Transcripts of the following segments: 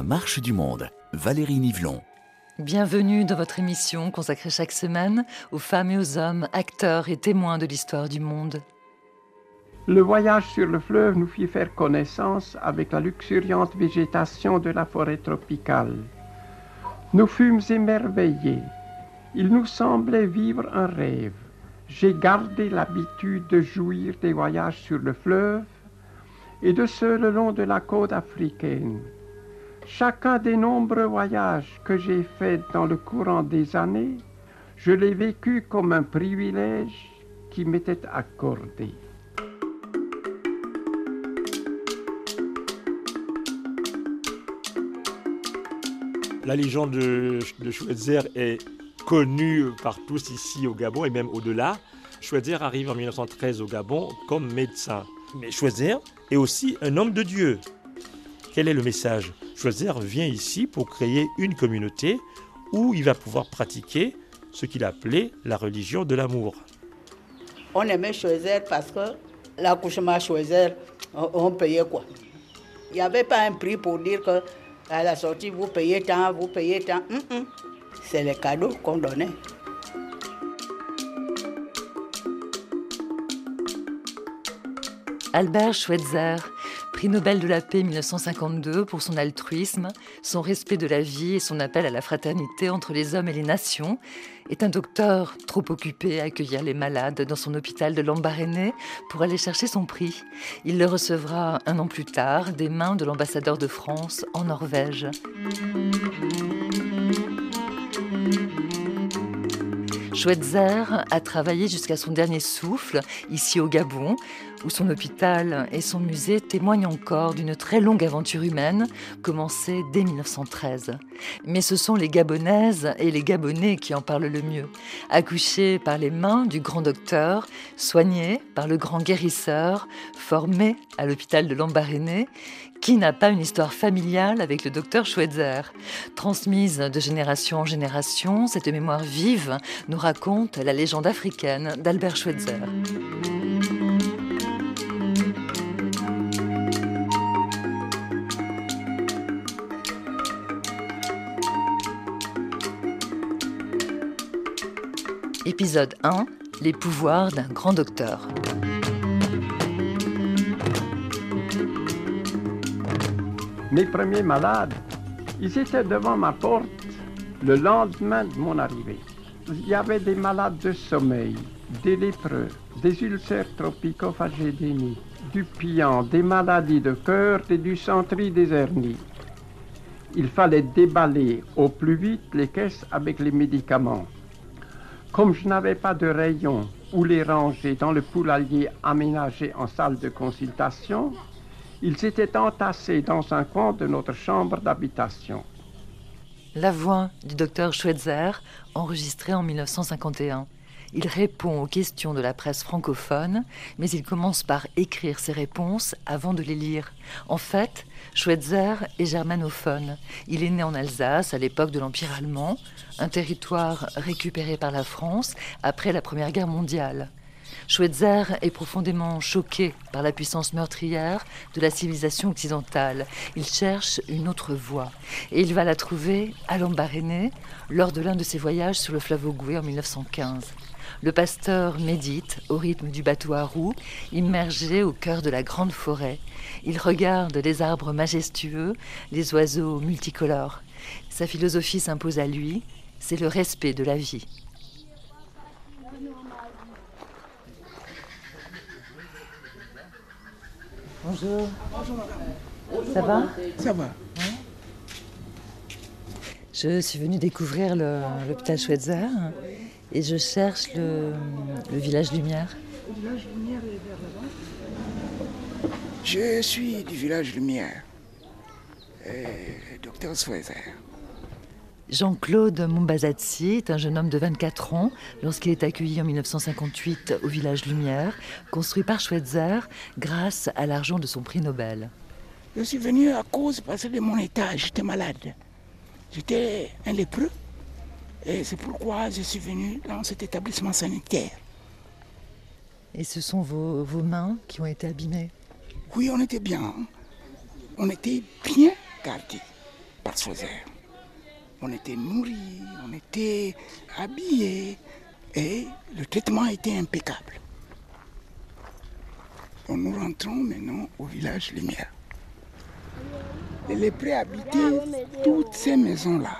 La marche du monde, Valérie Nivelon. Bienvenue dans votre émission consacrée chaque semaine aux femmes et aux hommes, acteurs et témoins de l'histoire du monde. Le voyage sur le fleuve nous fit faire connaissance avec la luxuriante végétation de la forêt tropicale. Nous fûmes émerveillés. Il nous semblait vivre un rêve. J'ai gardé l'habitude de jouir des voyages sur le fleuve et de ceux le long de la côte africaine. Chacun des nombreux voyages que j'ai faits dans le courant des années, je l'ai vécu comme un privilège qui m'était accordé. La légende de, Schweitzer est connue par tous ici au Gabon et même au-delà. Schweitzer arrive en 1913 au Gabon comme médecin. Mais Schweitzer est aussi un homme de Dieu. Quel est le message Schweitzer vient ici pour créer une communauté où il va pouvoir pratiquer ce qu'il appelait la religion de l'amour. On aimait Schweitzer parce que l'accouchement Schweitzer, on, payait quoi Il n'y avait pas un prix pour dire que à la sortie, vous payez tant, vous payez tant. C'est les cadeaux qu'on donnait. Albert Schweitzer, prix Nobel de la paix 1952 pour son altruisme, son respect de la vie et son appel à la fraternité entre les hommes et les nations, est un docteur trop occupé à accueillir les malades dans son hôpital de Lambaréné pour aller chercher son prix. Il le recevra un an plus tard des mains de l'ambassadeur de France en Norvège. Schweitzer a travaillé jusqu'à son dernier souffle ici au Gabon, où son hôpital et son musée témoignent encore d'une très longue aventure humaine commencée dès 1913. Mais ce sont les Gabonaises et les Gabonais qui en parlent le mieux. Accouchés par les mains du grand docteur, soignés par le grand guérisseur, formé à l'hôpital de Lambaréné, qui n'a pas une histoire familiale avec le docteur Schweitzer Transmise de génération en génération, cette mémoire vive nous raconte la légende africaine d'Albert Schweitzer. Épisode 1 Les pouvoirs d'un grand docteur. Mes premiers malades, ils étaient devant ma porte le lendemain de mon arrivée. Il y avait des malades de sommeil, des lépreux, des ulcères tropico-phagédéniques, du pian, des maladies de cœur, des dysenteries, des hernies. Il fallait déballer au plus vite les caisses avec les médicaments. Comme je n'avais pas de rayon où les ranger dans le poulailler aménagé en salle de consultation, ils étaient entassés dans un coin de notre chambre d'habitation. La voix du docteur Schweitzer, enregistrée en 1951. Il répond aux questions de la presse francophone, mais il commence par écrire ses réponses avant de les lire. En fait, Schweitzer est germanophone. Il est né en Alsace à l'époque de l'Empire allemand, un territoire récupéré par la France après la Première Guerre mondiale. Schweitzer est profondément choqué par la puissance meurtrière de la civilisation occidentale. Il cherche une autre voie et il va la trouver à Lambaréné lors de l'un de ses voyages sur le fleuve Ogoué en 1915. Le pasteur médite au rythme du bateau à roues, immergé au cœur de la grande forêt. Il regarde les arbres majestueux, les oiseaux multicolores. Sa philosophie s'impose à lui, c'est le respect de la vie. Bonjour. Ça va Ça va. Je suis venue découvrir l'hôpital Schweitzer et je cherche le, village Lumière. Le village Lumière est vers là-bas. Je suis du village Lumière. docteur Schweitzer. Jean-Claude Mombazazzi est un jeune homme de 24 ans lorsqu'il est accueilli en 1958 au village Lumière, construit par Schweitzer grâce à l'argent de son prix Nobel. Je suis venu à cause parce de mon état, j'étais malade. J'étais un lépreux et c'est pourquoi je suis venu dans cet établissement sanitaire. Et ce sont vos, vos mains qui ont été abîmées? Oui, on était bien. On était bien gardés. par Schweitzer. On était nourris, on était habillés et le traitement était impeccable. nous rentrons maintenant au village Lumière. Les lépreux habitaient toutes ces maisons-là,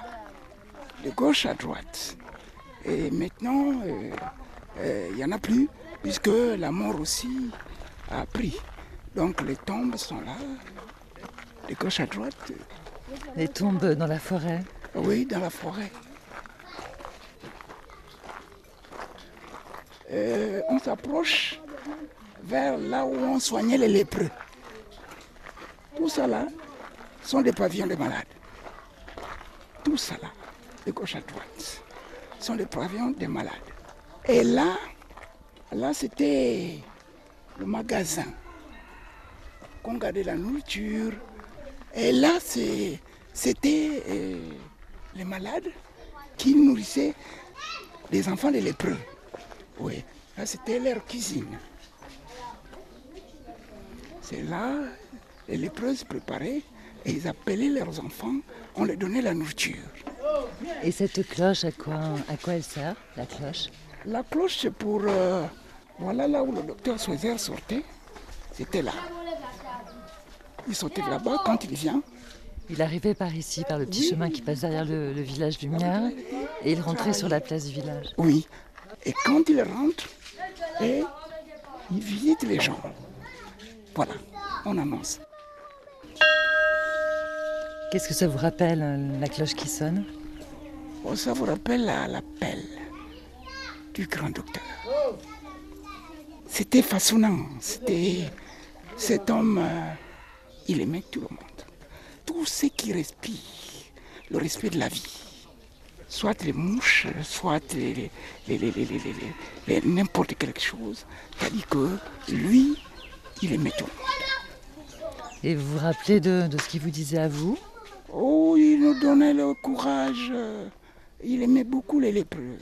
de gauche à droite. Et maintenant, euh, euh, il n'y en a plus, puisque la mort aussi a pris. Donc les tombes sont là, de gauche à droite. Les tombes dans la forêt Oui, dans la forêt. Euh, on s'approche vers là où on soignait les lépreux. Tout ça là sont des pavillons de malades. Tout ça là, de gauche à droite, sont des pavillons des malades. Et là, là c'était le magasin qu'on gardait la nourriture. Et là, c'était euh, les malades qui nourrissaient les enfants des lépreux. Oui, là c'était leur cuisine. C'est là, les lépreux se préparaient et ils appelaient leurs enfants, on leur donnait la nourriture. Et cette cloche, à quoi, à quoi elle sert, la cloche? La cloche, c'est pour... Euh, voilà là où le docteur Soiser sortait, c'était là. Il sortait de là-bas quand il vient. Il arrivait par ici, par le petit chemin qui passe derrière le, village Lumière, et il rentrait sur la place du village. Oui. Et quand il rentre, et il visite les gens. Voilà, on annonce. Qu'est-ce que ça vous rappelle, la cloche qui sonne? Oh, Ça vous rappelle l'appel du grand docteur. C'était façonnant. C'était cet homme, euh, il aimait tout le monde. Tout ce qui respire, le respect de la vie. Soit les mouches, soit les, n'importe quelque chose. C'est-à-dire que lui, il aimait tout le monde. Et vous vous rappelez de, de ce qu'il vous disait à vous? Oh, il nous donnait le courage. Il aimait beaucoup les lépreux.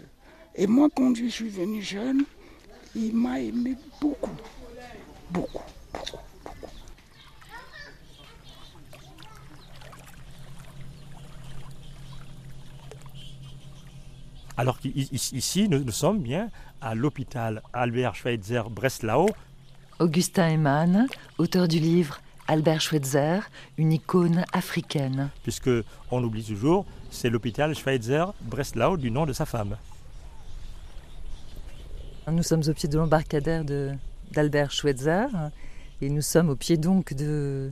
Et moi, quand je suis venu jeune, il m'a aimé. Beaucoup, Alors qu'ici, nous, sommes bien à l'hôpital Albert Schweitzer Breslau. Augustin Eman, auteur du livre Albert Schweitzer, une icône africaine. Puisque on oublie toujours, c'est l'hôpital Schweitzer Breslau du nom de sa femme. Nous sommes au pied de l'embarcadère d'Albert Schweitzer et nous sommes au pied donc de,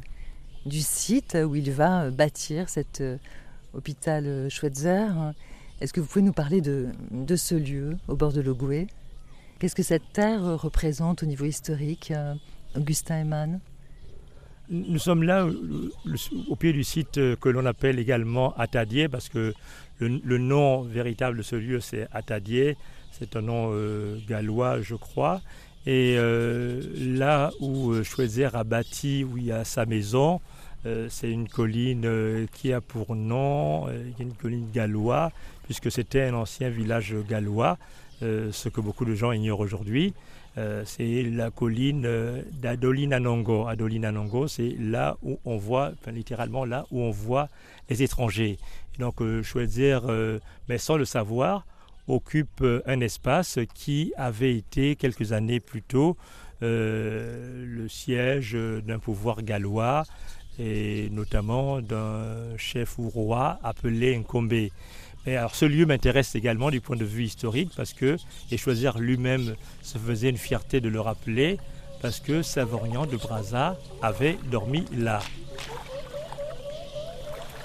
du site où il va bâtir cet euh, hôpital Schweitzer. Est-ce que vous pouvez nous parler de, ce lieu au bord de l'Ogoué Qu'est-ce que cette terre représente au niveau historique, euh, Augustin Eman nous sommes là au pied du site euh, que l'on appelle également Atadier parce que le, nom véritable de ce lieu c'est Atadier, c'est un nom euh, gallois je crois. Et euh, là où Schweitzer a bâti, où il y a sa maison, c'est une colline qui a pour nom, une colline gallois, puisque c'était un ancien village gallois, ce que beaucoup de gens ignorent aujourd'hui. Euh, c'est la colline euh, d'Adolinanongo. Adolinanongo, c'est là où on voit, littéralement là où on voit les étrangers. donc euh, Schweitzer, mais sans le savoir, occupe un espace qui avait été quelques années plus tôt le siège d'un pouvoir gallois et notamment d'un chef ou roi appelé Nkombe. Et alors ce lieu m'intéresse également du point de vue historique parce que, et choisir lui-même se faisait une fierté de le rappeler, parce que Savorian de Brazza avait dormi là.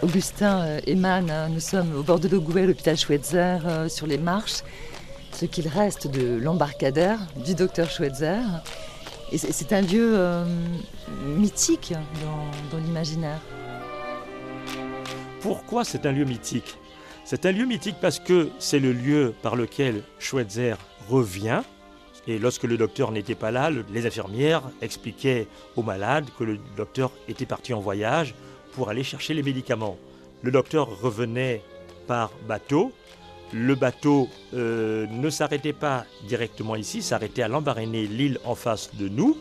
Augustin Eman, euh, nous sommes au bord de l'Ogoué, l'hôpital Schweitzer, euh, sur les marches, ce qu'il reste de l'embarcadère du docteur Schweitzer. Et c'est un lieu euh, mythique dans l'imaginaire. Pourquoi c'est un lieu mythique? C'est un lieu mythique parce que c'est le lieu par lequel Schweitzer revient. Et lorsque le docteur n'était pas là, les infirmières expliquaient aux malades que le docteur était parti en voyage pour aller chercher les médicaments. Le docteur revenait par bateau. Le bateau euh, ne s'arrêtait pas directement ici, s'arrêtait à Lambaréné, l'île en face de nous.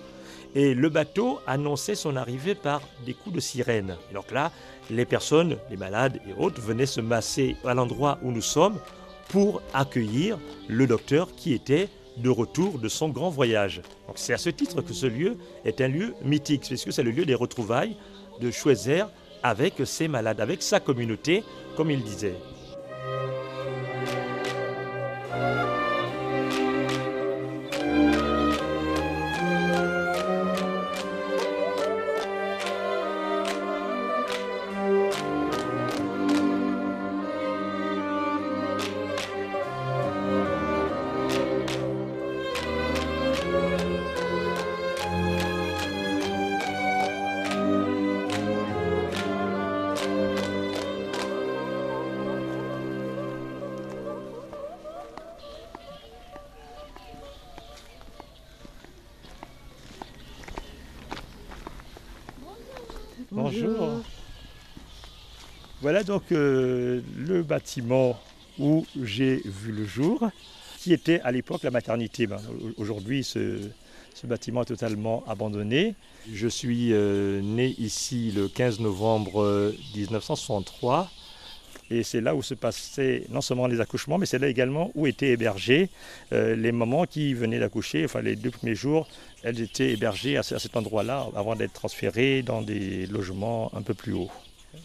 Et le bateau annonçait son arrivée par des coups de sirène. Les personnes, les malades et autres, venaient se masser à l'endroit où nous sommes pour accueillir le docteur qui était de retour de son grand voyage. C'est à ce titre que ce lieu est un lieu mythique, puisque c'est le lieu des retrouvailles de Schweitzer avec ses malades, avec sa communauté, comme il disait. Voilà donc euh, le bâtiment où j'ai vu le jour, qui était à l'époque la maternité. Ben, Aujourd'hui, ce, bâtiment est totalement abandonné. Je suis euh, né ici le 15 novembre euh, 1963 et c'est là où se passaient non seulement les accouchements, mais c'est là également où étaient hébergées euh, les mamans qui venaient d'accoucher. Enfin, les deux premiers jours, elles étaient hébergées à, à cet endroit-là avant d'être transférées dans des logements un peu plus hauts.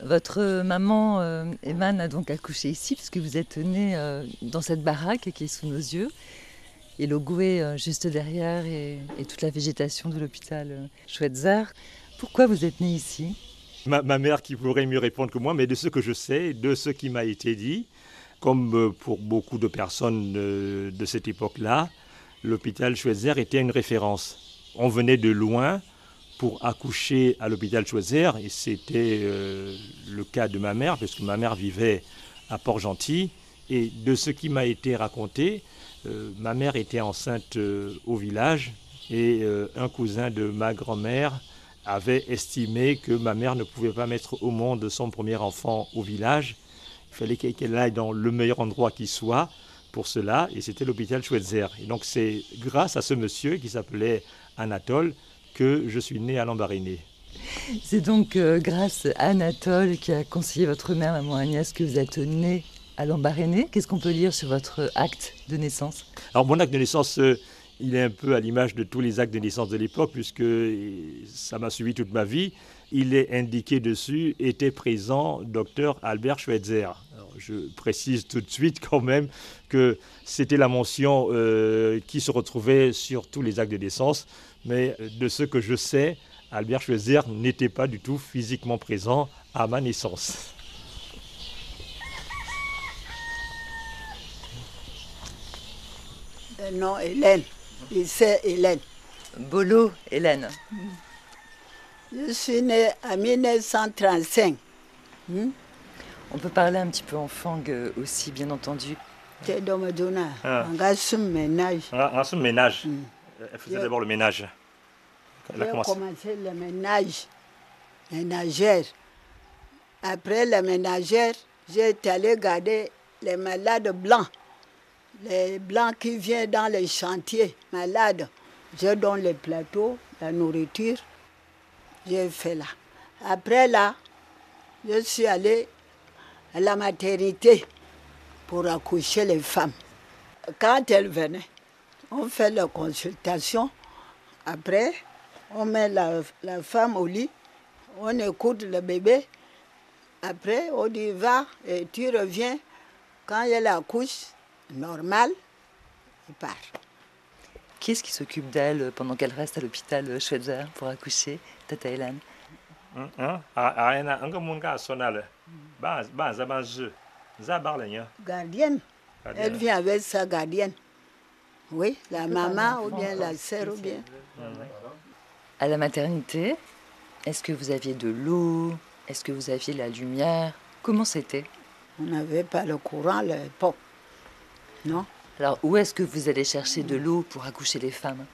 Votre maman, euh, Eman, a donc accouché ici, puisque vous êtes né euh, dans cette baraque qui est sous nos yeux. Et le gouet euh, juste derrière et, toute la végétation de l'hôpital euh, Schweitzer. Pourquoi vous êtes né ici? Ma, mère qui pourrait mieux répondre que moi, mais de ce que je sais, de ce qui m'a été dit, comme euh, pour beaucoup de personnes euh, de cette époque-là, l'hôpital Schweitzer était une référence. On venait de loin pour accoucher à l'hôpital Schweitzer, et c'était euh, le cas de ma mère, parce que ma mère vivait à Port-Gentil, et de ce qui m'a été raconté, euh, ma mère était enceinte euh, au village, et un cousin de ma grand-mère avait estimé que ma mère ne pouvait pas mettre au monde son premier enfant au village. Il fallait qu'elle qu'elle aille dans le meilleur endroit qui soit pour cela, et c'était l'hôpital Schweitzer. Et donc c'est grâce à ce monsieur qui s'appelait Anatole que je suis né à Lambaréné. C'est donc euh, grâce à Anatole qui a conseillé votre mère, maman Agnès, que vous êtes né à Lambaréné. Qu'est-ce qu'on peut lire sur votre acte de naissance? Alors mon acte de naissance, euh, il est un peu à l'image de tous les actes de naissance de l'époque, puisque euh, ça m'a suivi toute ma vie. Il est indiqué dessus, était présent docteur Albert Schweitzer. Alors, je précise tout de suite quand même que c'était la mention euh, qui se retrouvait sur tous les actes de naissance, mais euh, de ce que je sais, Albert Schweitzer n'était pas du tout physiquement présent à ma naissance. Le nom Hélène. Il c'est Hélène. Bolo, Hélène. Je suis née en 1935. On peut parler un petit peu en fang euh, aussi, bien entendu. J'étais dans ma. Ah. On a ce ménage. Elle faisait d'abord le ménage. Elle a commencé. commencé le ménage, ménagère. Après le ménagère, j'ai allé garder les malades blancs. Les blancs qui viennent dans les chantiers, malades. Je donne les plateaux, la nourriture. J'ai fait là. Après là, je suis allée à la maternité pour accoucher les femmes. Quand elles venaient, on fait la consultation. Après, on met la, la femme au lit, on écoute le bébé. Après, on dit va et tu reviens. Quand elle accouche, normal, il part. Qui est-ce qui s'occupe d'elle pendant qu'elle reste à l'hôpital euh, Schweitzer pour accoucher, Tata Hélène? Hein? Gardienne. elle vient avec sa gardienne. Oui, la maman ou bien la sœur ou bien. À la maternité, est-ce que vous aviez de l'eau? Est-ce que vous aviez la lumière? Comment c'était? On n'avait pas le courant à l'époque. Non? Alors, où est-ce que vous allez chercher de l'eau pour accoucher les femmes?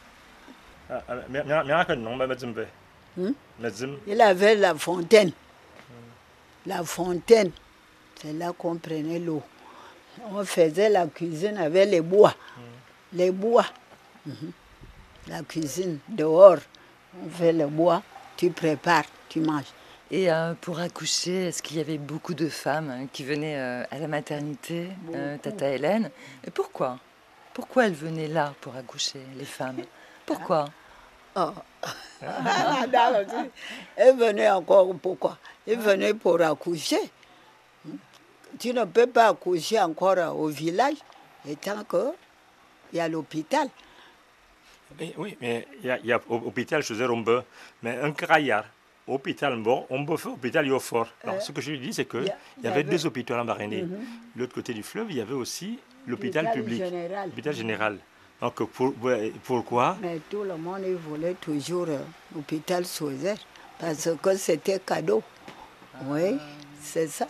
Mazim. Il avait la fontaine. La fontaine, c'est là qu'on prenait l'eau. On faisait la cuisine avec les bois. Les bois. Mhm. La cuisine dehors. On fait le bois, tu prépares, tu manges. Et euh, pour accoucher, est-ce qu'il y avait beaucoup de femmes hein, qui venaient euh, à la maternité, euh, Tata Hélène? Et pourquoi? Pourquoi elles venaient là pour accoucher, les femmes? Pourquoi? Oh. Elle venait encore pourquoi? Elle venait pour accoucher. Tu ne peux pas accoucher encore au village, étant qu'il y a l'hôpital. Oui, oui, mais il y a, il y a on peut, mais un craillard, hôpital bon, on peut faire hôpital il fort. Alors Euh, ce que je lui dis, c'est qu'il il y y, il avait deux hôpitaux en Marinée. Mhm. L'autre côté du fleuve, il y avait aussi l'hôpital L'hôpital public, l'hôpital général. Donc pour, pourquoi? Mais tout le monde il voulait toujours euh, l'hôpital Sauzer parce que c'était cadeau. Oui, c'est ça.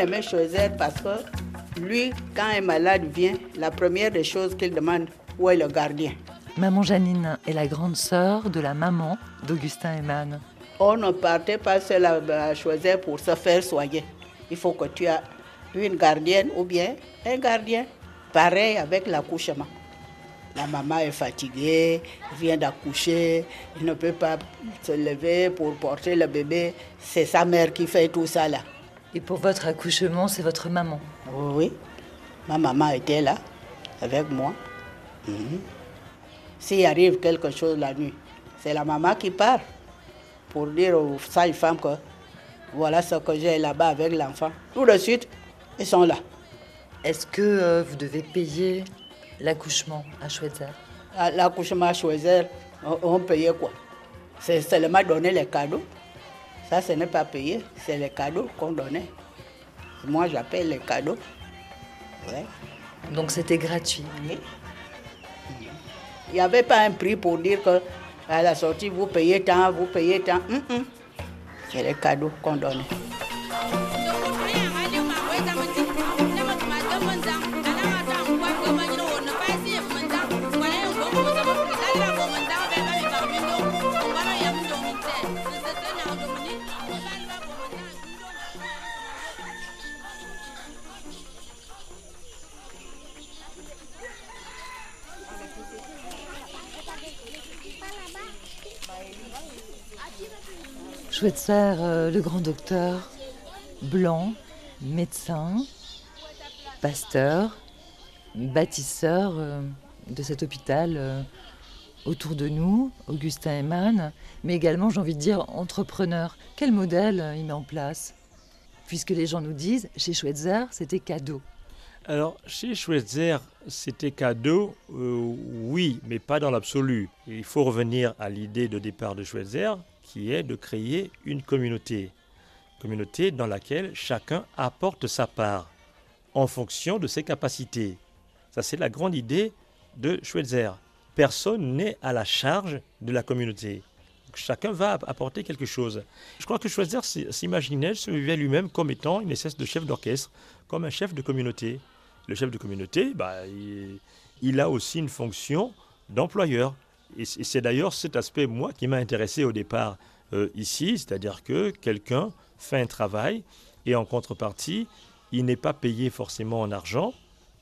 Aimait choisir parce que lui, quand un malade vient, la première des choses qu'il demande, où est le gardien? Maman Janine est la grande sœur de la maman d'Augustin Eman. On ne partait pas seul à, choisir pour se faire soigner. Il faut que tu aies une gardienne ou bien un gardien. Pareil avec l'accouchement. La maman est fatiguée, vient d'accoucher, il ne peut pas se lever pour porter le bébé. C'est sa mère qui fait tout ça là. Et pour votre accouchement, c'est votre maman. Oui, ma maman était là avec moi. Mhm. S'il arrive quelque chose la nuit, c'est la maman qui part pour dire aux sages-femmes que voilà ce que j'ai là-bas avec l'enfant. Tout de suite, ils sont là. Est-ce que euh, vous devez payer l'accouchement à Schweitzer? À L'accouchement à choisir, on, on payait quoi? C'est seulement donner les cadeaux. Ça, ce n'est pas payé, c'est les cadeaux qu'on donnait. Moi, j'appelle les cadeaux. Ouais. Donc c'était gratuit. Oui. Il n'y avait pas un prix pour dire que à la sortie, vous payez tant, vous payez tant. C'est les cadeaux qu'on donnait. Schweitzer, euh, le grand docteur, blanc, médecin, pasteur, bâtisseur euh, de cet hôpital euh, autour de nous, Augustin Eman, mais également, j'ai envie de dire, entrepreneur. Quel modèle il met en place? Puisque les gens nous disent, chez Schweitzer, c'était cadeau. Alors, chez Schweitzer, c'était cadeau, oui, mais pas dans l'absolu. Il faut revenir à l'idée de départ de Schweitzer, qui est de créer une communauté. Communauté dans laquelle chacun apporte sa part en fonction de ses capacités. Ça, c'est la grande idée de Schweitzer. Personne n'est à la charge de la communauté. Chacun va apporter quelque chose. Je crois que Schweitzer s'imaginait, se vivait lui-même comme étant une espèce de chef d'orchestre, comme un chef de communauté. Le chef de communauté, bah, il a aussi une fonction d'employeur. Et c'est d'ailleurs cet aspect, moi, qui m'a intéressé au départ euh, ici, c'est-à-dire que quelqu'un fait un travail et en contrepartie, il n'est pas payé forcément en argent,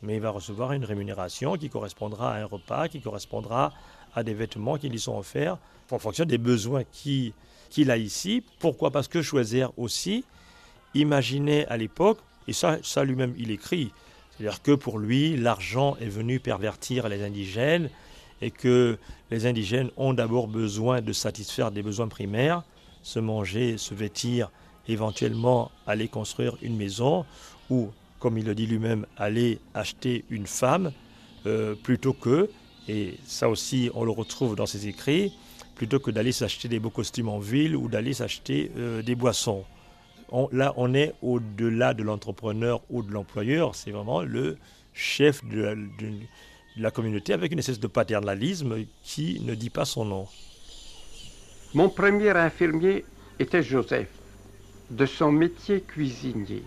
mais il va recevoir une rémunération qui correspondra à un repas, qui correspondra à des vêtements qui lui sont offerts en fonction des besoins qui- qu'il a ici. Pourquoi? Parce que Choisir aussi imaginait à l'époque, et ça, ça lui-même il écrit, c'est-à-dire que pour lui, l'argent est venu pervertir les indigènes et que les indigènes ont d'abord besoin de satisfaire des besoins primaires, se manger, se vêtir, éventuellement aller construire une maison ou, comme il le dit lui-même, aller acheter une femme, euh, plutôt que, et ça aussi on le retrouve dans ses écrits, plutôt que d'aller s'acheter des beaux costumes en ville ou d'aller s'acheter euh, des boissons. On- là, on est au-delà de l'entrepreneur ou de l'employeur, c'est vraiment le chef de de la communauté avec une espèce de paternalisme qui ne dit pas son nom. Mon premier infirmier était Joseph, de son métier cuisinier.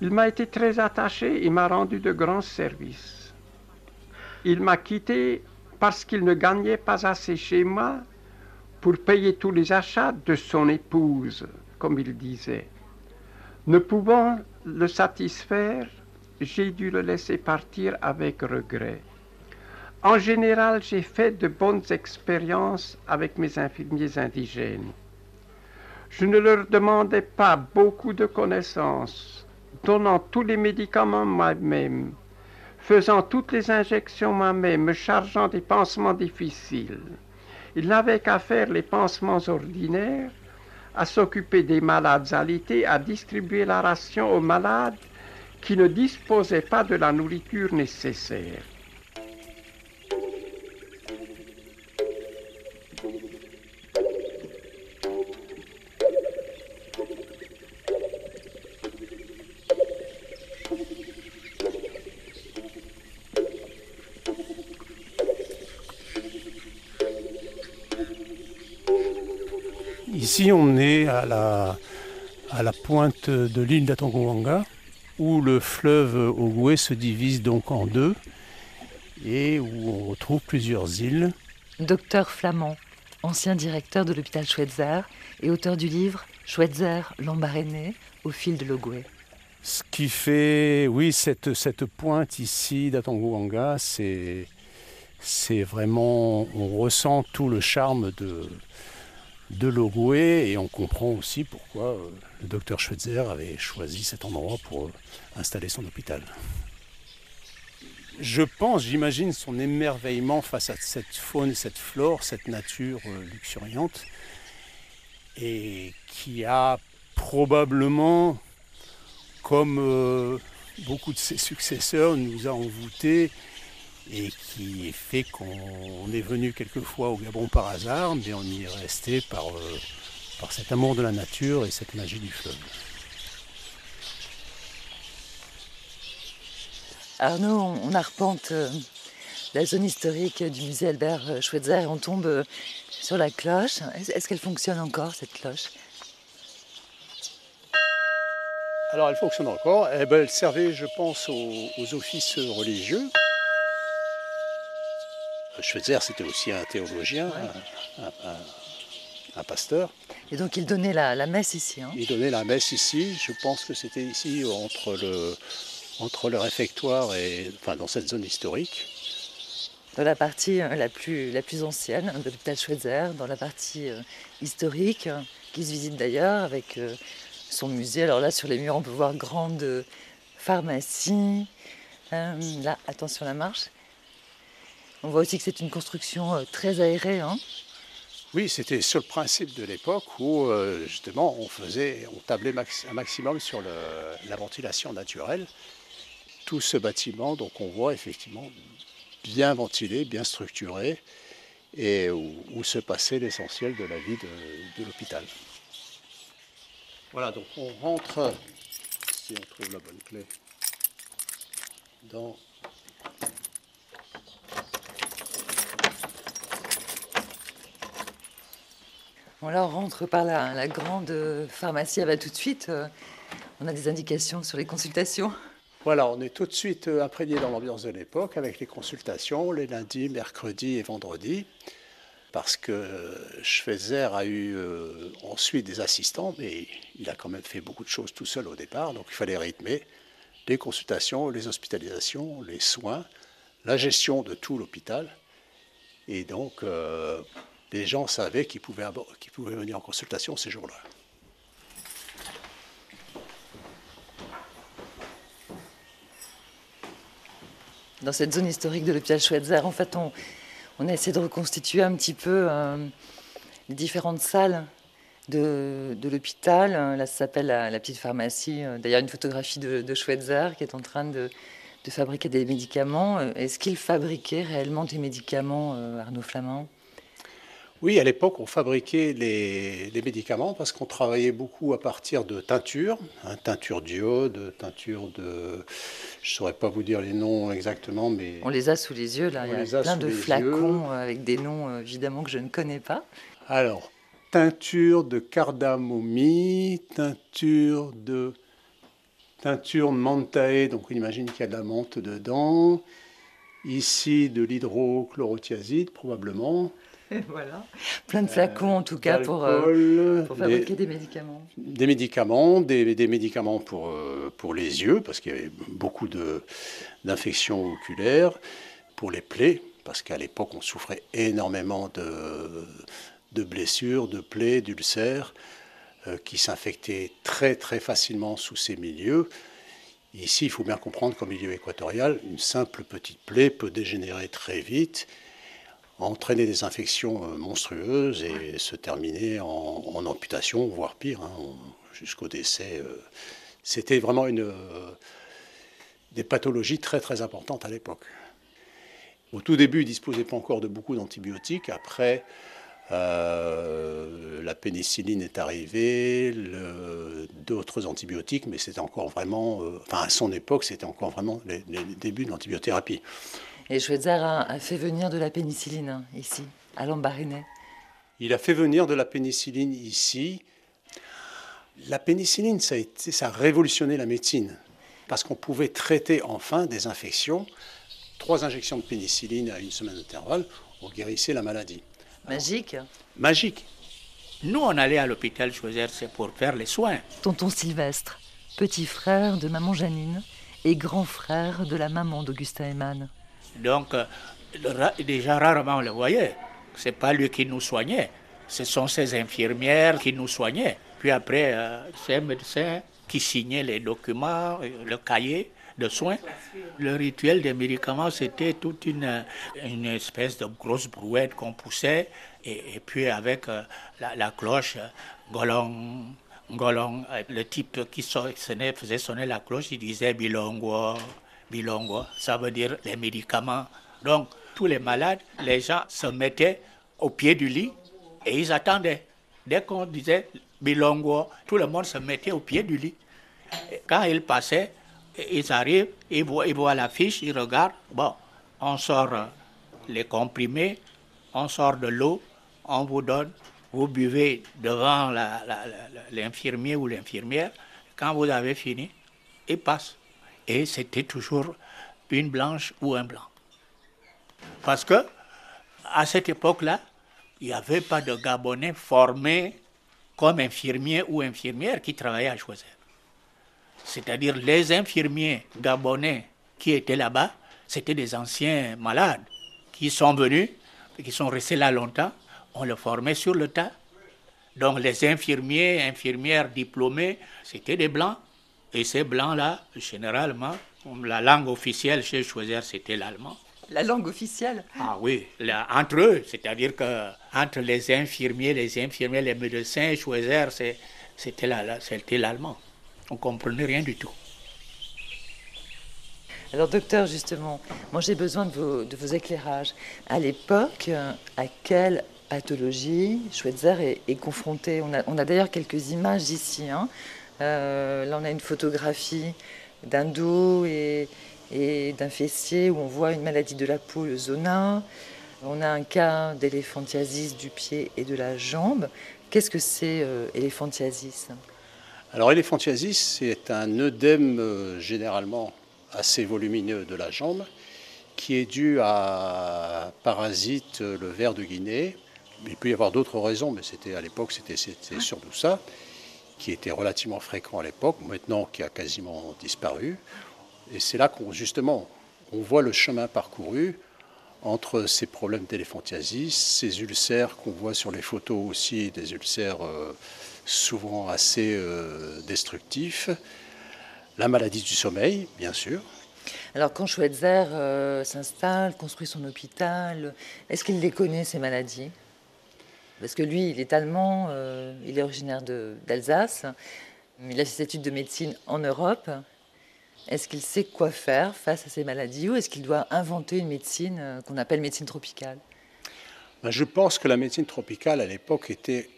Il m'a été très attaché et m'a rendu de grands services. Il m'a quitté parce qu'il ne gagnait pas assez chez moi pour payer tous les achats de son épouse, comme il disait. Ne pouvant le satisfaire, j'ai dû le laisser partir avec regret. En général, j'ai fait de bonnes expériences avec mes infirmiers indigènes. Je ne leur demandais pas beaucoup de connaissances, donnant tous les médicaments moi-même, faisant toutes les injections moi-même, me chargeant des pansements difficiles. Il n'avait qu'à faire les pansements ordinaires, à s'occuper des malades alités, à distribuer la ration aux malades qui ne disposaient pas de la nourriture nécessaire. Ici, on est à la, à la pointe de l'île d'Atongouanga, où le fleuve Ogoué se divise donc en deux et où on retrouve plusieurs îles. Docteur Flamand, ancien directeur de l'hôpital Schweitzer et auteur du livre Schweitzer, l'embaréné au fil de l'Ogoué. Ce qui fait, oui, cette, cette pointe ici d'Atongouanga, c'est, c'est vraiment, on ressent tout le charme de, de Logoué et on comprend aussi pourquoi euh, le docteur Schweitzer avait choisi cet endroit pour euh, installer son hôpital. Je pense, j'imagine son émerveillement face à cette faune, cette flore, cette nature euh, luxuriante et qui a probablement, comme beaucoup de ses successeurs, nous a envoûtés et qui fait qu'on est venu quelquefois au Gabon par hasard, mais on y est resté par, euh, par cet amour de la nature et cette magie du fleuve. Arnaud, on arpente euh, la zone historique du musée Albert Schweitzer et on tombe euh, sur la cloche. Est-ce qu'elle fonctionne encore, cette cloche? Alors elle fonctionne encore. Eh ben, elle servait, je pense, aux offices religieux. Schweitzer, c'était aussi un théologien, un, pasteur. Et donc il donnait la, messe ici hein. Il donnait la messe ici. Je pense que c'était ici, entre le, entre le réfectoire et enfin, dans cette zone historique. Dans la partie euh, la plus, la plus ancienne de l'hôpital Schweitzer, dans la partie euh, historique, qui se visite d'ailleurs avec euh, son musée. Alors là, sur les murs, on peut voir grande pharmacie. là, attention à la marche. On voit aussi que c'est une construction euh, très aérée. Hein. oui, c'était sur le principe de l'époque où euh, justement on faisait, on tablait un maximum sur la ventilation naturelle. Tout ce bâtiment, donc on voit effectivement bien ventilé, bien structuré, et où, se passait l'essentiel de la vie de, de l'hôpital. Voilà, donc on rentre, si on trouve la bonne clé, dans On rentre par la, grande pharmacie. Ah bah, tout de suite, euh, on a des indications sur les consultations. Voilà, on est tout de suite euh, imprégné dans l'ambiance de l'époque avec les consultations les lundis, mercredis et vendredis. Parce que Schweitzer a eu euh, ensuite des assistants, mais il a quand même fait beaucoup de choses tout seul au départ, donc il fallait rythmer les consultations, les hospitalisations, les soins, la gestion de tout l'hôpital. Et donc, les gens savaient qu'ils pouvaient, venir en consultation ces jours-là. Dans cette zone historique de l'hôpital Schweitzer, en fait, on, on, a essayé de reconstituer un petit peu euh, les différentes salles de, l'hôpital. Là, ça s'appelle la, petite pharmacie. D'ailleurs, une photographie de, de, Schweitzer qui est en train de, fabriquer des médicaments. Est-ce qu'il fabriquait réellement des médicaments, euh, Arnaud Flamand? Oui, à l'époque, on fabriquait les, médicaments parce qu'on travaillait beaucoup à partir de teintures, hein, teinture d'iode, teinture de... Je ne saurais pas vous dire les noms exactement, mais... On les a sous les yeux, là. Il y a plein de flacons avec des noms, euh, évidemment, que je ne connais pas. Alors, teinture de cardamomie, teinture de teinture mantae, donc on imagine qu'il y a de la menthe dedans. Ici, de l'hydrochlorothiazide, probablement. voilà. Plein de flacons, en tout cas, pour, euh, pour fabriquer des, médicaments. Des médicaments, des, des médicaments pour, euh, pour les yeux, parce qu'il y avait beaucoup d'infections oculaires, pour les plaies, parce qu'à l'époque, on souffrait énormément de, de blessures, de plaies, d'ulcères, euh, qui s'infectaient très, très facilement sous ces milieux. Ici, il faut bien comprendre qu'au milieu équatorial, une simple petite plaie peut dégénérer très vite entraîner des infections euh, monstrueuses et se terminer en, amputation, voire pire, hein, jusqu'au décès. Euh. C'était vraiment une, euh, des pathologies très très importantes à l'époque. Au tout début, ils ne disposaient pas encore de beaucoup d'antibiotiques. Après, la pénicilline est arrivée, d'autres antibiotiques, mais c'était encore vraiment, enfin à son époque, c'était encore vraiment les, les débuts de l'antibiothérapie. Et Schweitzer a, fait venir de la pénicilline hein, ici, à Lambaréné. Il a fait venir de la pénicilline ici. La pénicilline, ça a, été, ça a révolutionné la médecine, parce qu'on pouvait traiter enfin des infections. Trois injections de pénicilline à une semaine d'intervalle, on guérissait la maladie. Magique. magique. Nous, on allait à l'hôpital Schweitzer, c'est pour faire les soins. Tonton Sylvestre, petit frère de maman Janine et grand frère de la maman d'Augustin Eman. Donc, euh, déjà rarement on le voyait. C'est pas lui qui nous soignait. Ce sont ses infirmières qui nous soignaient. Puis après, euh, c'est un médecin qui signait les documents, euh, le cahier de soins. Le rituel des médicaments, c'était toute une, une espèce de grosse brouette qu'on poussait. Et, puis avec la, cloche, golong, golong, le type qui sonnait, faisait sonner la cloche, il disait bilongo, bilongo, ça veut dire les médicaments. Donc, tous les malades, les gens se mettaient au pied du lit et ils attendaient. Dès qu'on disait bilongo, tout le monde se mettait au pied du lit. quand ils passaient, ils arrivent, ils voient, ils voient la fiche, ils regardent. Bon, on sort euh, les comprimés, on sort de l'eau, on vous donne, vous buvez devant l'infirmier ou l'infirmière. Quand vous avez fini, il passe et c'était toujours une blanche ou un blanc. Parce que à cette époque-là, il n'y avait pas de Gabonais formés comme infirmiers ou infirmières qui travaillaient à Choisir. C'est-à-dire les infirmiers gabonais qui étaient là-bas, c'était des anciens malades qui sont venus, qui sont restés là longtemps. On les formait sur le tas. Donc les infirmiers, infirmières diplômés, c'était des blancs et ces blancs-là, généralement, la langue officielle chez Choisir, c'était l'allemand. La langue officielle? Ah oui, entre eux, c'est-à-dire que entre les infirmiers, les infirmiers, les médecins, Choisir, c'était l'allemand. On ne comprenait rien du tout. Alors docteur, justement, moi j'ai besoin de vos, de vos, éclairages. À l'époque, à quelle pathologie Schweitzer est, confronté? On a, on a d'ailleurs quelques images ici. Hein. Euh, là, on a une photographie d'un dos et, d'un fessier où on voit une maladie de la peau, le zona. On a un cas d'éléphantiasis du pied et de la jambe. Qu'est-ce que c'est euh, éléphantiasis? Alors éléphantiasis, c'est un œdème euh, généralement assez volumineux de la jambe qui est dû à parasite le ver de Guinée. Il peut y avoir d'autres raisons, mais c'était à l'époque c'était surtout ça qui était relativement fréquent à l'époque, maintenant qui a quasiment disparu. Et c'est là qu'on justement on voit le chemin parcouru entre ces problèmes d'éléphantiasis, ces ulcères qu'on voit sur les photos aussi, des ulcères euh, souvent assez euh, destructifs, la maladie du sommeil, bien sûr. Alors quand Schweitzer euh, s'installe, construit son hôpital, est-ce qu'il les connaît, ces maladies? Parce que lui, il est allemand, euh, il est originaire d'Alsace, il a ses études de médecine en Europe. Est-ce qu'il sait quoi faire face à ces maladies ou est-ce qu'il doit inventer une médecine euh, qu'on appelle médecine tropicale? Ben, Je pense que la médecine tropicale à l'époque était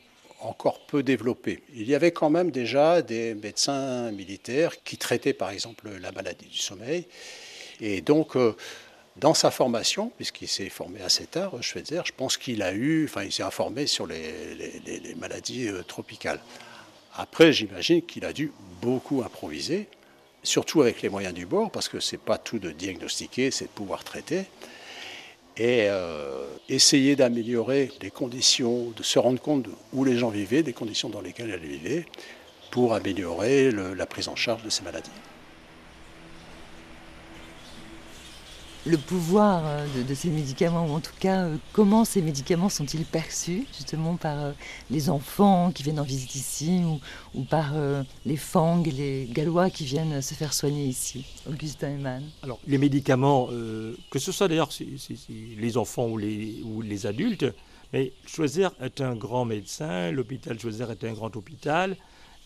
encore peu développée. Il y avait quand même déjà des médecins militaires qui traitaient par exemple la maladie du sommeil. Et donc, euh, Dans sa formation, puisqu'il s'est formé assez tard, Schweitzer, je pense qu'il a eu, enfin, il s'est informé sur les, maladies tropicales. Après, j'imagine qu'il a dû beaucoup improviser, surtout avec les moyens du bord, parce que c'est pas tout de diagnostiquer, c'est de pouvoir traiter et euh, essayer d'améliorer les conditions, de se rendre compte où les gens vivaient, des conditions dans lesquelles elles vivaient, pour améliorer la prise en charge de ces maladies. Le pouvoir euh, de, ces médicaments, ou en tout cas euh, comment ces médicaments sont-ils perçus justement par euh, les enfants qui viennent en visite ici ou, par les Fang, les Gallois qui viennent se faire soigner ici, Augustin Eman Alors les médicaments, que ce soit d'ailleurs les enfants ou les, ou les adultes, mais Choisir est un grand médecin, l'hôpital Choisir est un grand hôpital,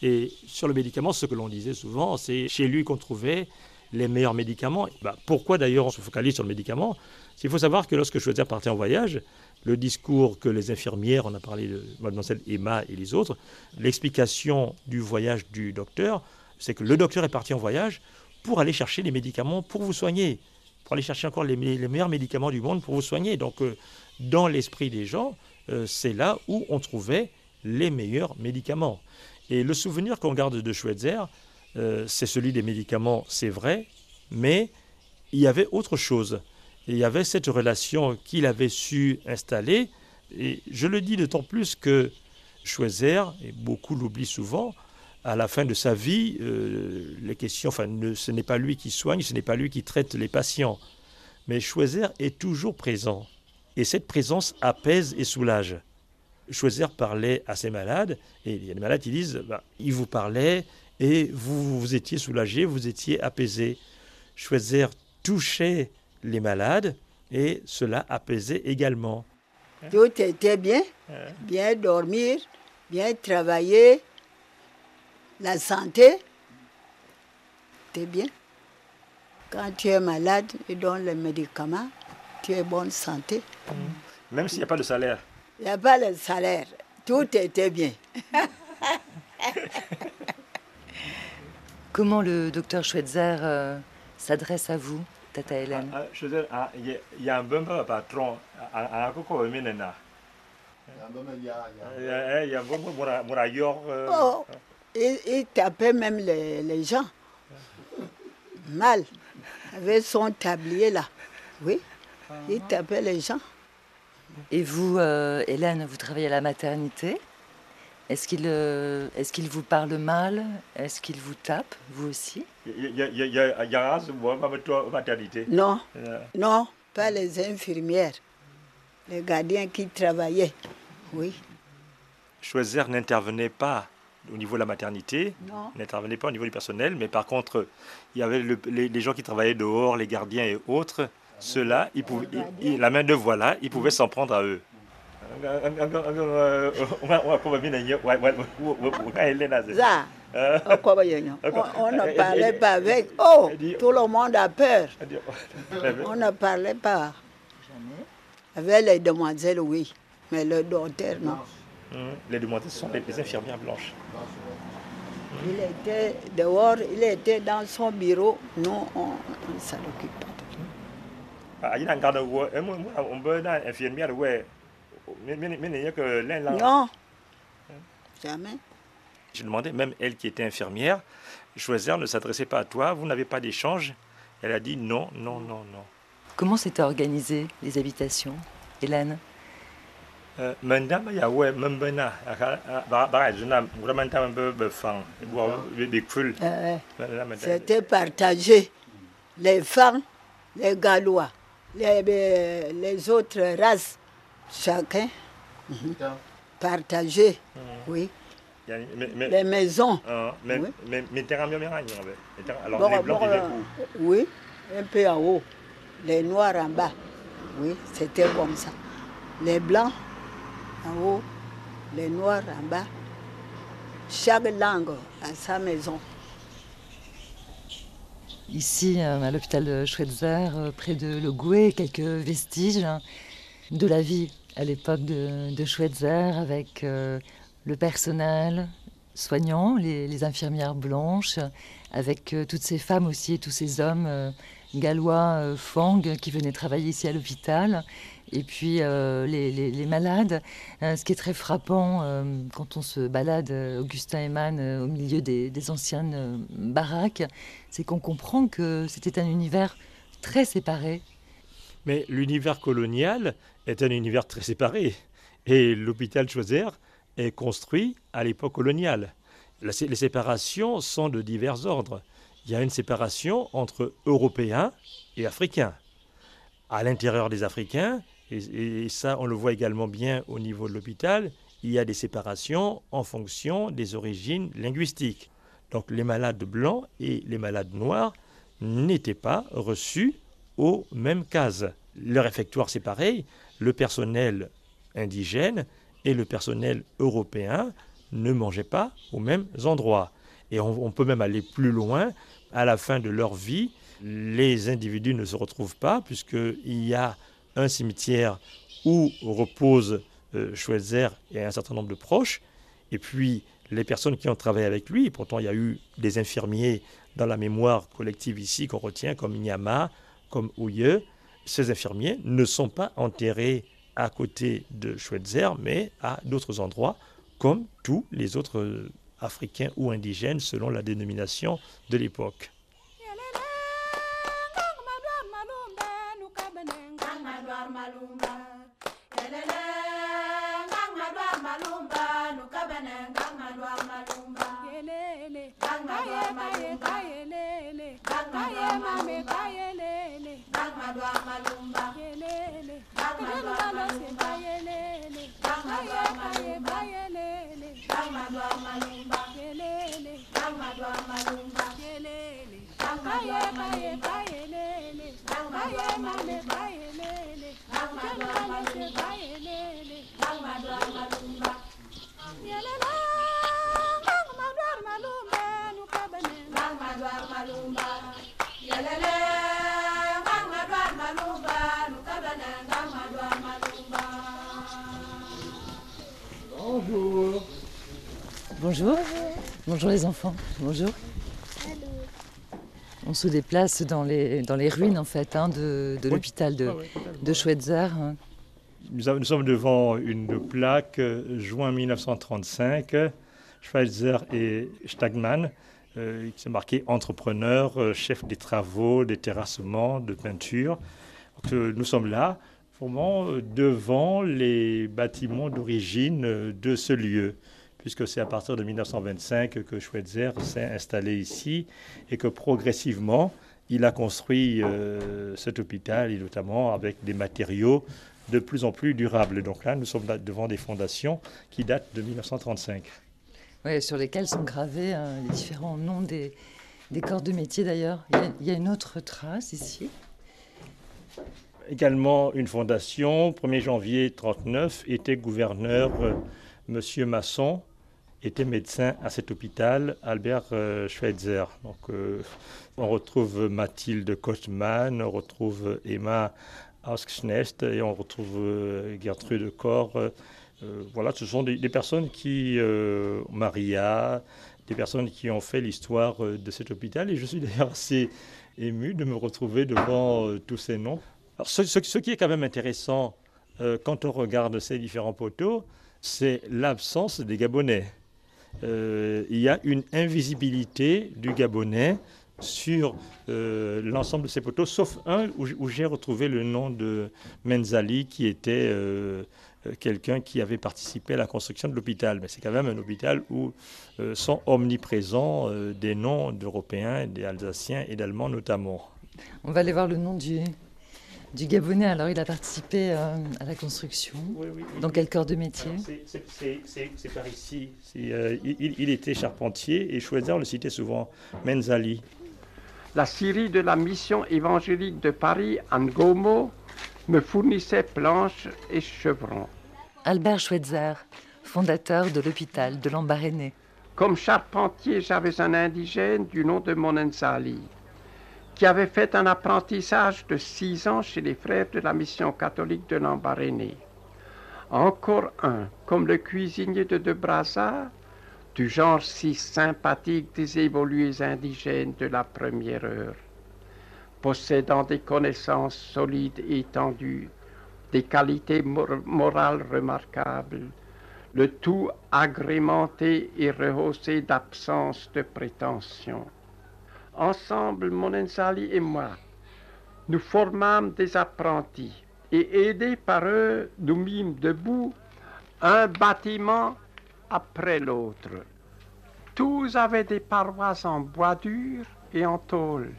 et sur le médicament, ce que l'on disait souvent, c'est chez lui qu'on trouvait les meilleurs médicaments. Bah, pourquoi d'ailleurs on se focalise sur le médicament? Il faut savoir que lorsque Schweitzer partait en voyage, le discours que les infirmières, on a parlé de mademoiselle Emma et les autres, l'explication du voyage du docteur, c'est que le docteur est parti en voyage pour aller chercher les médicaments pour vous soigner, pour aller chercher encore les, meilleurs médicaments du monde pour vous soigner. Donc euh, dans l'esprit des gens, euh, c'est là où on trouvait les meilleurs médicaments. Et le souvenir qu'on garde de Schweitzer, euh, c'est celui des médicaments, c'est vrai, mais il y avait autre chose. il y avait cette relation qu'il avait su installer. Et je le dis d'autant plus que Schweizer, et beaucoup l'oublient souvent, à la fin de sa vie, euh, les questions, enfin, ce n'est pas lui qui soigne, ce n'est pas lui qui traite les patients. Mais Schweizer est toujours présent. Et cette présence apaise et soulage. Schweizer parlait à ses malades, et il y a des malades qui disent, bah, il vous parlait, et vous, vous étiez soulagé, vous étiez apaisé. Schweitzer touchait les malades et cela apaisait également. Tout était bien, bien dormir, bien travailler, la santé, c'était bien. Quand tu es malade et donne les médicaments, tu es bonne santé. Même s'il n'y a pas de salaire. Il n'y a pas de salaire. Tout était bien. Comment le docteur Schweitzer euh, s'adresse à vous, Tata Hélène ah, ah, Il y a un bon patron à Coco Menena. Il y a un bon. Oh, il, tapait même les, les gens. Mal. Avec son tablier là. Oui. Il tapait les gens. Et vous, euh, Hélène, vous travaillez à la maternité? Est-ce qu'il euh, est qu'il vous parle mal? Est-ce qu'il vous tape, vous aussi? Il y a un maternité Non, non, pas les infirmières, les gardiens qui travaillaient, oui. Choisir n'intervenait pas au niveau de la maternité, n'intervenait pas au niveau du personnel, mais par contre, il y avait les, gens qui travaillaient dehors, les gardiens et autres, ceux-là, la main de voilà, ils pouvaient s'en prendre à eux. On ne parlait pas avec. Oh, tout le monde a peur. On ne parlait pas. Avec les demoiselles, oui. Mais le docteur, non. Les demoiselles sont les infirmières blanches. Il était dehors, il était dans son bureau. Nous, on ne s'en occupe pas. Ah, il y a un infirmière, ouais. Non, jamais. Je demandais, même elle qui était infirmière, Choisir ne s'adressait pas à toi, vous n'avez pas d'échange. Elle a dit non, non, non, non. Comment s'étaient organisées les habitations, Hélène? C'était partagé. Les femmes, les Gallois, les, les autres races Chacun partager, mhm. oui. les maisons. Ah, mais, oui. mais, mais, Alors, bon, les blancs bon, euh, Oui, un peu en haut. Les noirs en bas. Oui, c'était comme ça. Les blancs en haut, les noirs en bas. Chaque langue a sa maison. Ici, euh, à l'hôpital de Schweitzer, euh, près de Le Gouet, quelques vestiges hein, de la vie à l'époque de, de Schweitzer avec euh, le personnel soignant, les, infirmières blanches, avec euh, toutes ces femmes aussi et tous ces hommes euh, gallois Fang qui venaient travailler ici à l'hôpital. Et puis les, malades, ce qui est très frappant quand on se balade, Augustin Eman, au milieu des, des anciennes baraques, c'est qu'on comprend que c'était un univers très séparé. Mais l'univers colonial est un univers très séparé. Et l'hôpital Choiser est construit à l'époque coloniale. Les séparations sont de divers ordres. Il y a une séparation entre Européens et Africains. À l'intérieur des Africains, et, ça on le voit également bien au niveau de l'hôpital, il y a des séparations en fonction des origines linguistiques. Donc les malades blancs et les malades noirs n'étaient pas reçus aux mêmes cases. Le réfectoire, c'est pareil. Le personnel indigène et le personnel européen ne mangeaient pas aux mêmes endroits. Et on, peut même aller plus loin. À la fin de leur vie, les individus ne se retrouvent pas puisqu'il y a un cimetière où reposent euh, Schweitzer et un certain nombre de proches. Et puis les personnes qui ont travaillé avec lui, pourtant il y a eu des infirmiers dans la mémoire collective ici qu'on retient comme Inyama, comme Ouye, ces infirmiers ne sont pas enterrés à côté de Schweitzer, mais à d'autres endroits, comme tous les autres Africains ou indigènes selon la dénomination de l'époque. Kelele, Bama Dwa Malumba, Kelele, Bama Dwa Malumba, Kelele, Bama Dwa Malumba, Kelele, Bonjour. Bonjour les enfants. Bonjour. On se déplace dans les, dans les ruines en fait hein, de, l'hôpital de, de Schweitzer. Nous, sommes devant une plaque euh, juin 1935, Schweitzer et Stagman, euh, qui est marqué entrepreneur, euh, chef des travaux, des terrassements, de peinture. nous sommes là, vraiment devant les bâtiments d'origine de ce lieu puisque c'est à partir de 1925 que Schweitzer s'est installé ici et que progressivement, il a construit euh, cet hôpital, et notamment avec des matériaux de plus en plus durables. Donc là, nous sommes devant des fondations qui datent de 1935. Oui, sur lesquelles sont gravés euh, les différents noms des, corps de métier d'ailleurs. Il, y a une autre trace ici. Également une fondation, 1er janvier 1939, était gouverneur euh, Monsieur Masson, était médecin à cet hôpital, Albert euh, Schweitzer. Donc, euh, on retrouve Mathilde Kostmann, on retrouve Emma Ausknecht et on retrouve euh, Gertrude Corr. voilà, ce sont des, personnes qui, Maria, des personnes qui ont fait l'histoire de cet hôpital. Et je suis d'ailleurs assez ému de me retrouver devant tous ces noms. Alors, ce, qui est quand même intéressant quand on regarde ces différents poteaux, c'est l'absence des Gabonais. Euh, il y a une invisibilité du Gabonais sur euh, l'ensemble de ces poteaux, sauf un où, j'ai retrouvé le nom de Menzali, qui était euh, quelqu'un qui avait participé à la construction de l'hôpital. Mais c'est quand même un hôpital où sont omniprésents des noms d'Européens, des Alsaciens et d'Allemands notamment. On va aller voir le nom du, du Gabonais. Alors, il a participé euh, à la construction. Dans quel corps de métier C'est par ici. Euh, il, était charpentier et Schweitzer le citait souvent, Menzali. La Syrie de la mission évangélique de Paris, Angomo, me fournissait planches et chevrons. Albert Schweitzer, fondateur de l'hôpital de Lambaréné. Comme charpentier, j'avais un indigène du nom de Monenzali qui avait fait un apprentissage de six ans chez les frères de la mission catholique de Lambaréné. Encore un, comme le cuisinier de De du genre si sympathique des évolués indigènes de la première heure. possédant des connaissances solides et étendues, des qualités morales remarquables, le tout agrémenté et rehaussé d'absence de prétention. Ensemble, Monenzali et moi, nous formâmes des apprentis et aidés par eux, nous mîmes debout un bâtiment après l'autre. Tous avaient des parois en bois dur et en tôle,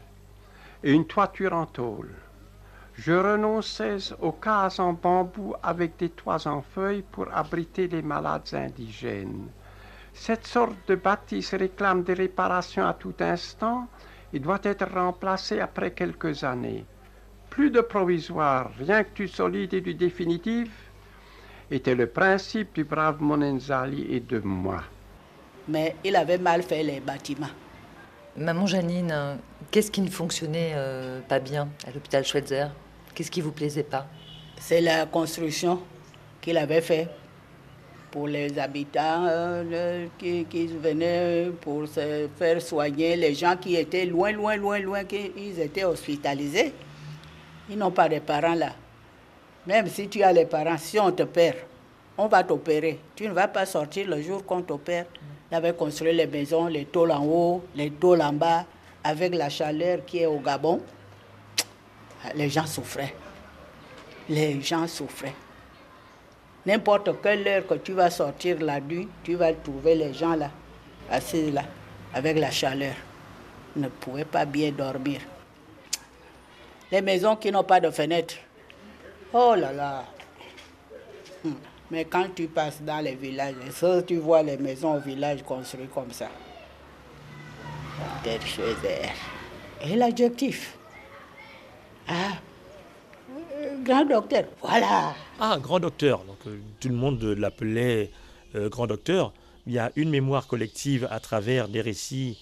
et une toiture en tôle. Je renonçais aux cases en bambou avec des toits en feuilles pour abriter les malades indigènes. Cette sorte de bâtisse réclame des réparations à tout instant et doit être remplacée après quelques années. Plus de provisoire, rien que du solide et du définitif, était le principe du brave Monenzali et de moi. Mais il avait mal fait les bâtiments. Maman Janine, qu'est-ce qui ne fonctionnait euh, pas bien à l'hôpital Schweitzer? Qu'est-ce qui vous plaisait pas? C'est la construction qu'il avait fait pour les habitants euh, qui, qui, venaient pour se faire soigner, les gens qui étaient loin, loin, loin, loin, qui, ils étaient hospitalisés. Ils n'ont pas de parents là. Même si tu as les parents, si on te perd, on va t'opérer. Tu ne vas pas sortir le jour qu'on t'opère. Il avait construit les maisons, les tôles en haut, les tôles en bas, avec la chaleur qui est au Gabon. Les gens souffraient. Les gens souffraient. N'importe quelle heure que tu vas sortir la nuit, tu vas trouver les gens là, assis là, avec la chaleur. Ils ne pouvaient pas bien dormir. Les maisons qui n'ont pas de fenêtres, Oh là là. Hmm. Mais quand tu passes dans les villages, tu vois les maisons au village construites comme ça. Et l'adjectif Ah, grand docteur, voilà. Ah, grand docteur. Donc, euh, tout le monde l'appelait euh, grand docteur. Il y a une mémoire collective à travers des récits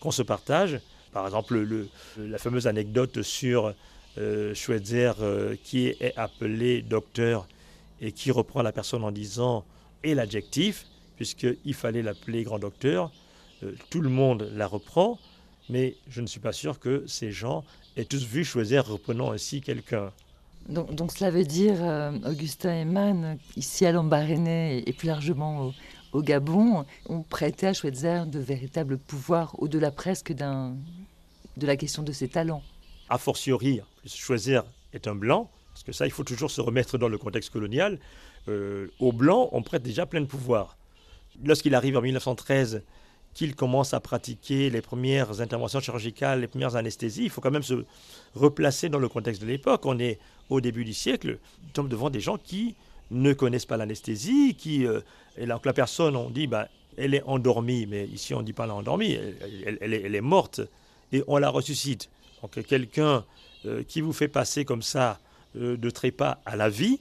qu'on se partage. Par exemple, le, la fameuse anecdote sur euh, Schweitzer euh, qui est appelé docteur et qui reprend la personne en disant et l'adjectif, puisqu'il fallait l'appeler grand docteur. Tout le monde la reprend, mais je ne suis pas sûr que ces gens aient tous vu Schweitzer reprenant ainsi quelqu'un. Donc, cela veut dire, Augustin Eman, ici à Lambaréné et plus largement au, Gabon, ont prêté à Schweitzer de véritables pouvoirs au-delà presque de la question de ses talents a fortiori, choisir est un blanc, parce que ça, il faut toujours se remettre dans le contexte colonial, euh, aux blancs, on prête déjà plein de pouvoirs. Lorsqu'il arrive en 1913, qu'il commence à pratiquer les premières interventions chirurgicales, les premières anesthésies, il faut quand même se replacer dans le contexte de l'époque. On est au début du siècle, nous sommes devant des gens qui ne connaissent pas l'anesthésie, qui, euh, et là, la personne, on dit, bah, elle est endormie, mais ici on ne dit pas elle est endormie, elle, est, morte, et on la ressuscite. Donc quelqu'un euh, qui vous fait passer comme ça euh, de trépas à la vie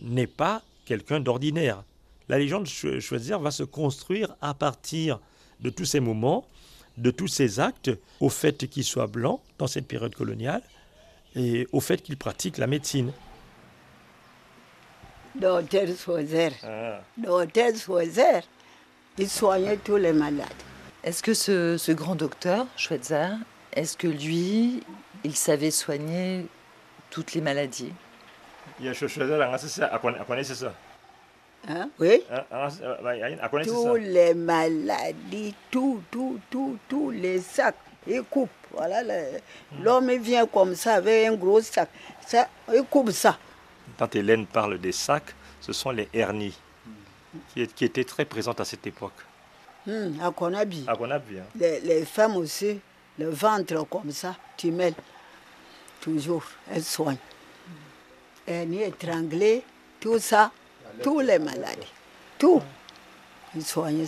n'est pas quelqu'un d'ordinaire. La légende de Schweitzer va se construire à partir de tous ces moments, de tous ces actes, au fait qu'il soit blanc dans cette période coloniale et au fait qu'il pratique la médecine. Docteur Schweitzer, ah. docteur Schweitzer, il soignait tous les malades. Est-ce que ce, ce grand docteur, Schweitzer, est-ce que lui, il savait soigner toutes les maladies? Hein, oui. Tous les maladies, tout, tout, tout, tous les sacs. Il coupe. Voilà, l'homme vient comme ça avec un gros sac. Ça, il coupe ça. Quand Hélène parle des sacs, ce sont les hernies qui, étaient très présentes à cette époque. Hmm, à Konabi. À Konabi. Hein. Les, les femmes aussi le ventre comme ça, tu mets toujours, elle soigne. Elle est étranglée, tout ça, tous les maladies, tout, il soigne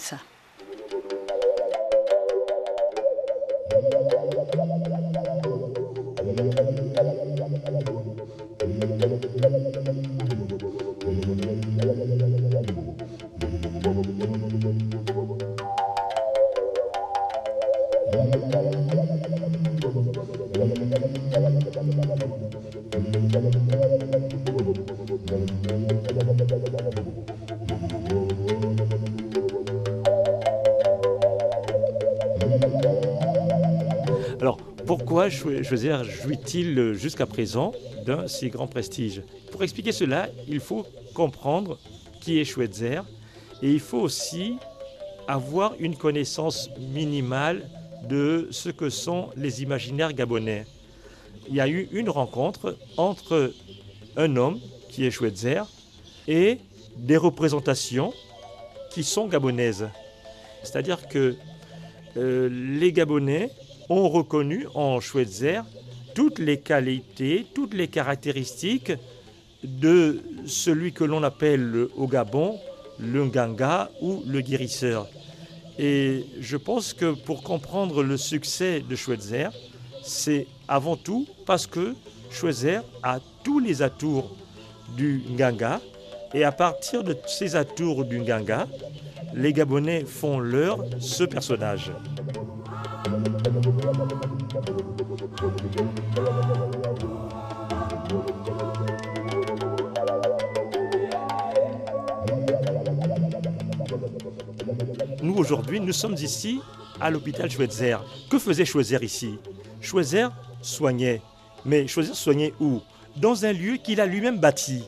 pourquoi jouit-il jusqu'à présent d'un si grand prestige? Pour expliquer cela, il faut comprendre qui est Schweitzer et il faut aussi avoir une connaissance minimale de ce que sont les imaginaires gabonais. Il y a eu une rencontre entre un homme qui est Schweitzer et des représentations qui sont gabonaises. C'est-à-dire que euh, les Gabonais ont reconnu en Schweitzer toutes les qualités, toutes les caractéristiques de celui que l'on appelle au Gabon le Nganga ou le guérisseur. Et je pense que pour comprendre le succès de Schweitzer, c'est avant tout parce que Schweitzer a tous les atours du Nganga. Et à partir de ces atours du Nganga, les Gabonais font leur ce personnage. Nous, aujourd'hui, nous sommes ici à l'hôpital Schweitzer. Que faisait Schweitzer ici? Schweitzer soignait. Mais Schweitzer soignait où? Dans un lieu qu'il a lui-même bâti.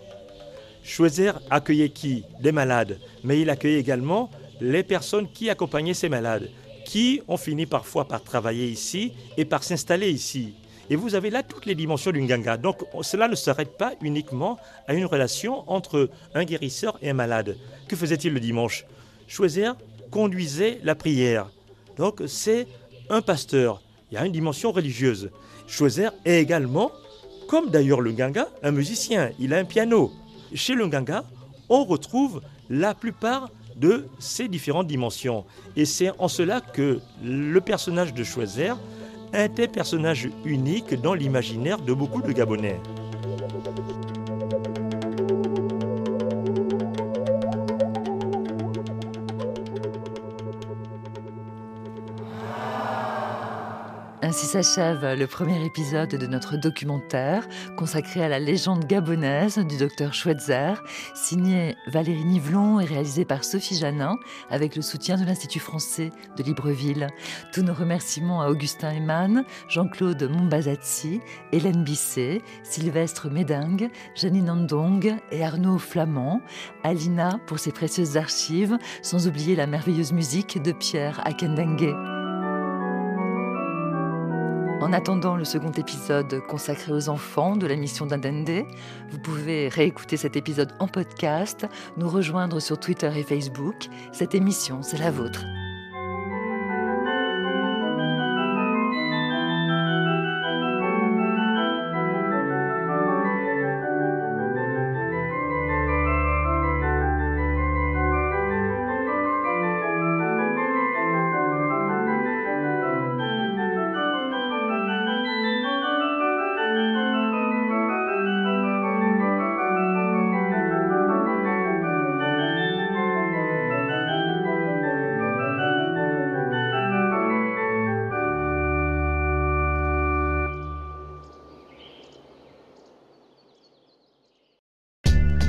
Schweitzer accueillait qui? Des malades. Mais il accueillait également les personnes qui accompagnaient ces malades, qui ont fini parfois par travailler ici et par s'installer ici. Et vous avez là toutes les dimensions d'une ganga. Donc cela ne s'arrête pas uniquement à une relation entre un guérisseur et un malade. Que faisait-il le dimanche? Schweitzer conduisait la prière. Donc c'est un pasteur. Il y a une dimension religieuse. Schweitzer est également, comme d'ailleurs le Ganga, un musicien. Il a un piano. Chez le Ganga, on retrouve la plupart de ces différentes dimensions. Et c'est en cela que le personnage de Schweitzer est un personnage unique dans l'imaginaire de beaucoup de Gabonais. Ainsi s'achève le premier épisode de notre documentaire consacré à la légende gabonaise du docteur Schweitzer, signé Valérie Nivelon et réalisé par Sophie Janin avec le soutien de l'Institut français de Libreville. Tous nos remerciements à Augustin Eman, Jean-Claude Mombazazzi, Hélène Bisset, Sylvestre Médingue, Janine Andong et Arnaud Flamand, Alina pour ses précieuses archives, sans oublier la merveilleuse musique de Pierre Akendengue. En attendant le second épisode consacré aux enfants de la mission d'Indende, vous pouvez réécouter cet épisode en podcast, nous rejoindre sur Twitter et Facebook. Cette émission, c'est la vôtre.